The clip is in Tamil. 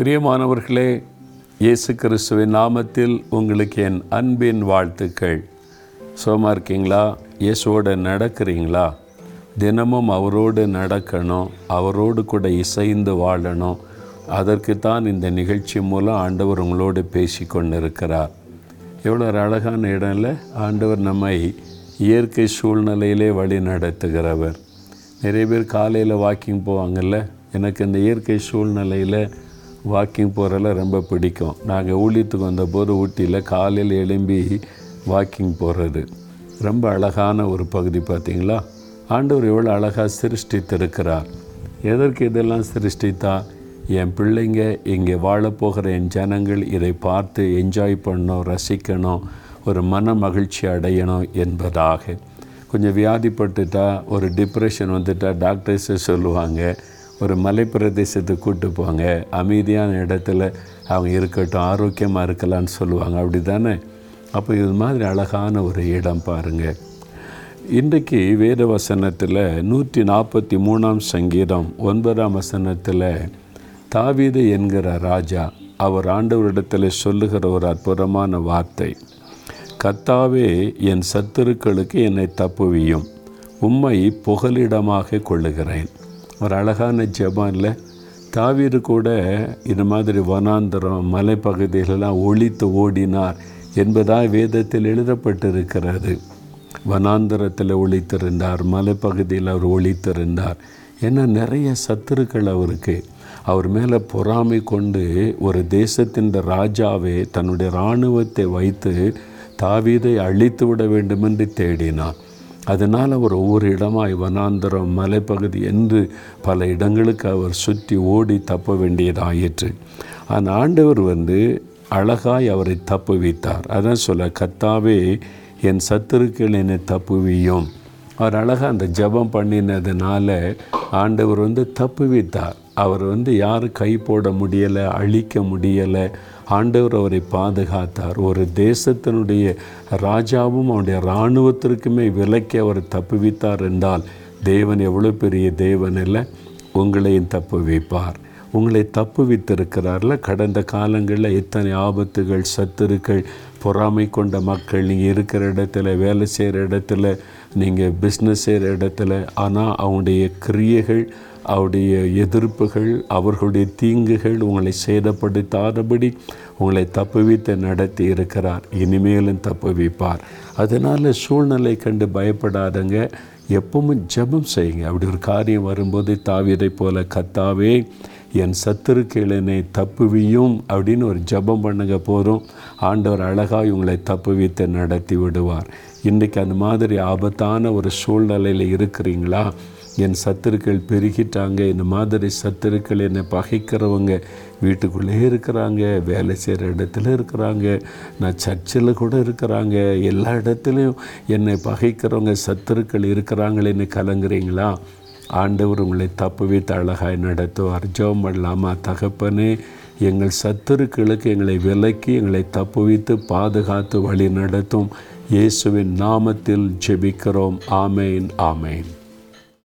பிரியமானவர்களே இயேசு கிறிஸ்துவின் நாமத்தில் உங்களுக்கு என் அன்பின் வாழ்த்துக்கள். சோமா இருக்கீங்களா? இயேசுவோடு நடக்கிறீங்களா? தினமும் அவரோடு நடக்கணும் அவரோடு கூட இசைந்து வாழணும். அதற்கு தான் இந்த நிகழ்ச்சி மூலம் ஆண்டவர் உங்களோடு பேசி கொண்டு இருக்கிறார் எவ்வளோ ஒரு அழகான இடம் இல்லை ஆண்டவர் நம்மை இயற்கை சூழ்நிலையிலே வழி நடத்துகிறவர். நிறைய பேர் காலையில் வாக்கிங் போவாங்கல்ல எனக்கு இந்த இயற்கை சூழ்நிலையில் வாக்கிங் போகிறதெல்லாம் ரொம்ப பிடிக்கும். நாங்கள் ஊழியத்துக்கு வந்தபோது ஊட்டியில் காலையில் எழும்பி வாக்கிங் போகிறது ரொம்ப அழகான ஒரு பகுதி பார்த்தீங்களா ஆண்டவர் எவ்வளோ அழகாக சிருஷ்டித்திருக்கிறார். எதற்கு இதெல்லாம் சிருஷ்டித்தா? என் பிள்ளைங்க இங்கே வாழப்போகிற என் ஜனங்கள் இதை பார்த்து என்ஜாய் பண்ணணும் ரசிக்கணும் ஒரு மன மகிழ்ச்சி அடையணும் என்பதாக. கொஞ்சம் வியாதிப்பட்டுட்டா ஒரு டிப்ரெஷன் வந்துட்டால் டாக்டர்ஸை சொல்லுவாங்க ஒரு மலை பிரதேசத்தை கூப்பிட்டு போவாங்க. அமைதியான இடத்துல அவங்க இருக்கட்டும் ஆரோக்கியமாக இருக்கலாம்னு சொல்லுவாங்க. அப்படி தானே அப்போ இது மாதிரி அழகான ஒரு இடம் பாருங்கள் இன்றைக்கு வேத வசனத்தில் நூற்றி நாற்பத்தி மூணாம் சங்கீதம் ஒன்பதாம் வசனத்தில் தாவீது என்கிற ராஜா அவர் ஆண்டவரிடத்தில் சொல்லுகிற ஒரு அற்புதமான வார்த்தை. கத்தாவே என் சத்துருக்களுக்கு என்னை தப்புவியும். உம்மை புகலிடமாக கொள்ளுகிறேன். ஒரு அழகான ஜபம் இல்லை தாவீர் கூட இது மாதிரி வனாந்தரம் மலைப்பகுதிகளெல்லாம் ஒழித்து ஓடினார் என்பதாக வேதத்தில் எழுதப்பட்டிருக்கிறது. வனாந்தரத்தில் ஒழித்திருந்தார் மலைப்பகுதியில் அவர் ஒழித்திருந்தார். ஏன்னா நிறைய சத்துருக்கள் அவருக்கு. அவர் மேலே பொறாமை கொண்டு ஒரு தேசத்தின் ராஜாவே தன்னுடைய இராணுவத்தை வைத்து தாவீதை அழித்து விட வேண்டுமென்று தேடினார். அதனால் அவர் ஒவ்வொரு இடமாய் வனாந்தரம் மலைப்பகுதி என்று பல இடங்களுக்கு அவர் சுற்றி ஓடி தப்ப வேண்டியதாயிற்று. அந்த ஆண்டவர் வந்து அழகாய் அவரை தப்புவித்தார் அதான் சொல்ல கத்தாவே என் சத்துருக்கள் என்னை தப்புவியும் அவர் அழகாக அந்த ஜபம் பண்ணினதுனால ஆண்டவர் வந்து தப்புவித்தார் அவர் வந்து யாரும் கை போட முடியலை அழிக்க முடியலை ஆண்டவர் அவரை பாதுகாத்தார். ஒரு தேசத்தினுடைய ராஜாவும் அவனுடைய இராணுவத்திற்குமே விலக்கி அவர் தப்புவித்தார் என்றால் தேவன் எவ்வளோ பெரிய தேவன் இல்லை உங்களையும் தப்பு வைப்பார் உங்களை தப்பு வைத்திருக்கிறார்ல கடந்த காலங்களில் எத்தனை ஆபத்துகள் சத்துருக்கள் பொறாமை கொண்ட மக்கள் நீங்கள் இருக்கிற இடத்துல வேலை செய்கிற இடத்துல நீங்கள் பிஸ்னஸ் செய்கிற இடத்துல ஆனால் அவங்களுடைய கிரியைகள் அவருடைய எதிர்ப்புகள் அவர்களுடைய தீங்குகள் உங்களை சேதப்படுத்தாதபடி உங்களை தப்புவித்து நடத்தி இருக்கிறார். இனிமேலும் தப்புவிப்பார். அதனால் சூழ்நிலை கண்டு பயப்படாதங்க. எப்பவும் ஜெபம் செய்யுங்க. அப்படி ஒரு காரியம் வரும்போது தாவியதை போல கத்தாவே என் சத்துருக்கள் தப்புவியும் அப்படின்னு ஒரு ஜெபம் பண்ணுங்க போதும். ஆண்டவர் அழகாக உங்களை தப்புவித்து நடத்தி விடுவார். இன்றைக்கி அந்த மாதிரி ஆபத்தான ஒரு சூழ்நிலையில் இருக்கிறீங்களா? என் சத்துருக்கள் பெருகிட்டாங்க இந்த மாதிரி சத்துருக்கள் என்னை பகைக்கிறவங்க வீட்டுக்குள்ளே இருக்கிறாங்க வேலை செய்கிற இடத்துல இருக்கிறாங்க நான் சர்ச்சில் கூட இருக்கிறாங்க எல்லா இடத்துலையும் என்னை பகைக்கிறவங்க சத்துருக்கள் இருக்கிறாங்களேன்னு கலங்குறீங்களா? ஆண்டவர் உங்களை தப்பு வைத்து அழகாய் நடத்துவார் ஜோம் பண்ணலாமா தகப்பனே எங்கள் சத்துருக்களுக்கு எங்களை விலக்கி எங்களை தப்புவித்து பாதுகாத்து வழி நடத்தும் இயேசுவின் நாமத்தில் ஜெபிக்கிறோம். ஆமேன் ஆமேன்.